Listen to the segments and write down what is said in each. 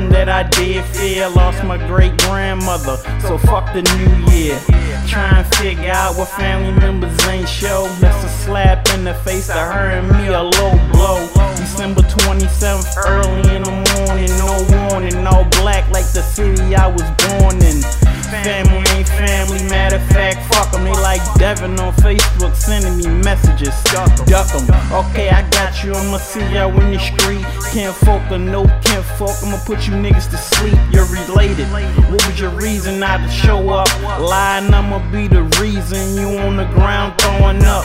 something that I did fear. Lost my great grandmother, so fuck the new year. Try and figure out what family members ain't show. That's a slap in the face to her and me, a low blow. December 27th, early in the morning, no warning, all black like the city I was born in. On Facebook sending me messages. Duck them. Okay, I got you, I'ma see y'all in the street. Can't folk or no can't folk, I'ma put you niggas to sleep. You're related. What was your reason not to show up? Lying, I'ma be the reason you on the ground throwing up.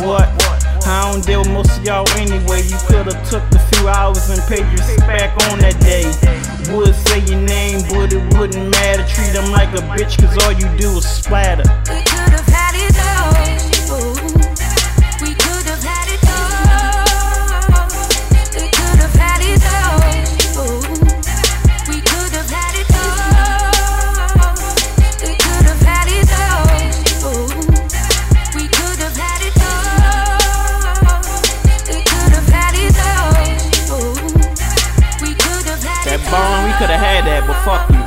What? I don't deal with most of y'all anyway. You could've took a few hours and paid your back on that day. Could've had that, but fuck you.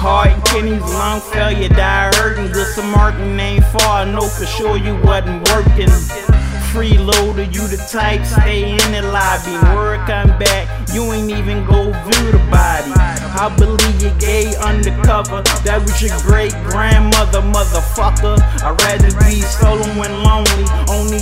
Heart and kidneys, lung failure, die hurting. Good Samaritan ain't far, I know for sure you wasn't working. Freeloader, you the type, stay in the lobby. Word back, you ain't even go view the body. I believe you gay undercover, that was your great grandmother, motherfucker. I'd rather be solo and lonely, only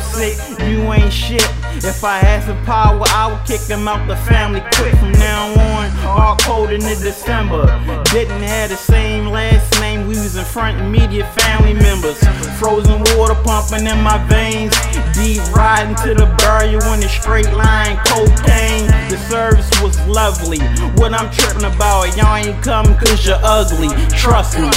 sick, you ain't shit. If I had some power, I would kick them out the family quick from now on. All cold into December. Didn't have the same last name, we was in front immediate family members. Frozen water pumping in my veins. Deep riding to the burial in a straight line, cocaine. The service was lovely. What I'm tripping about, y'all ain't coming cause you're ugly. Trust me.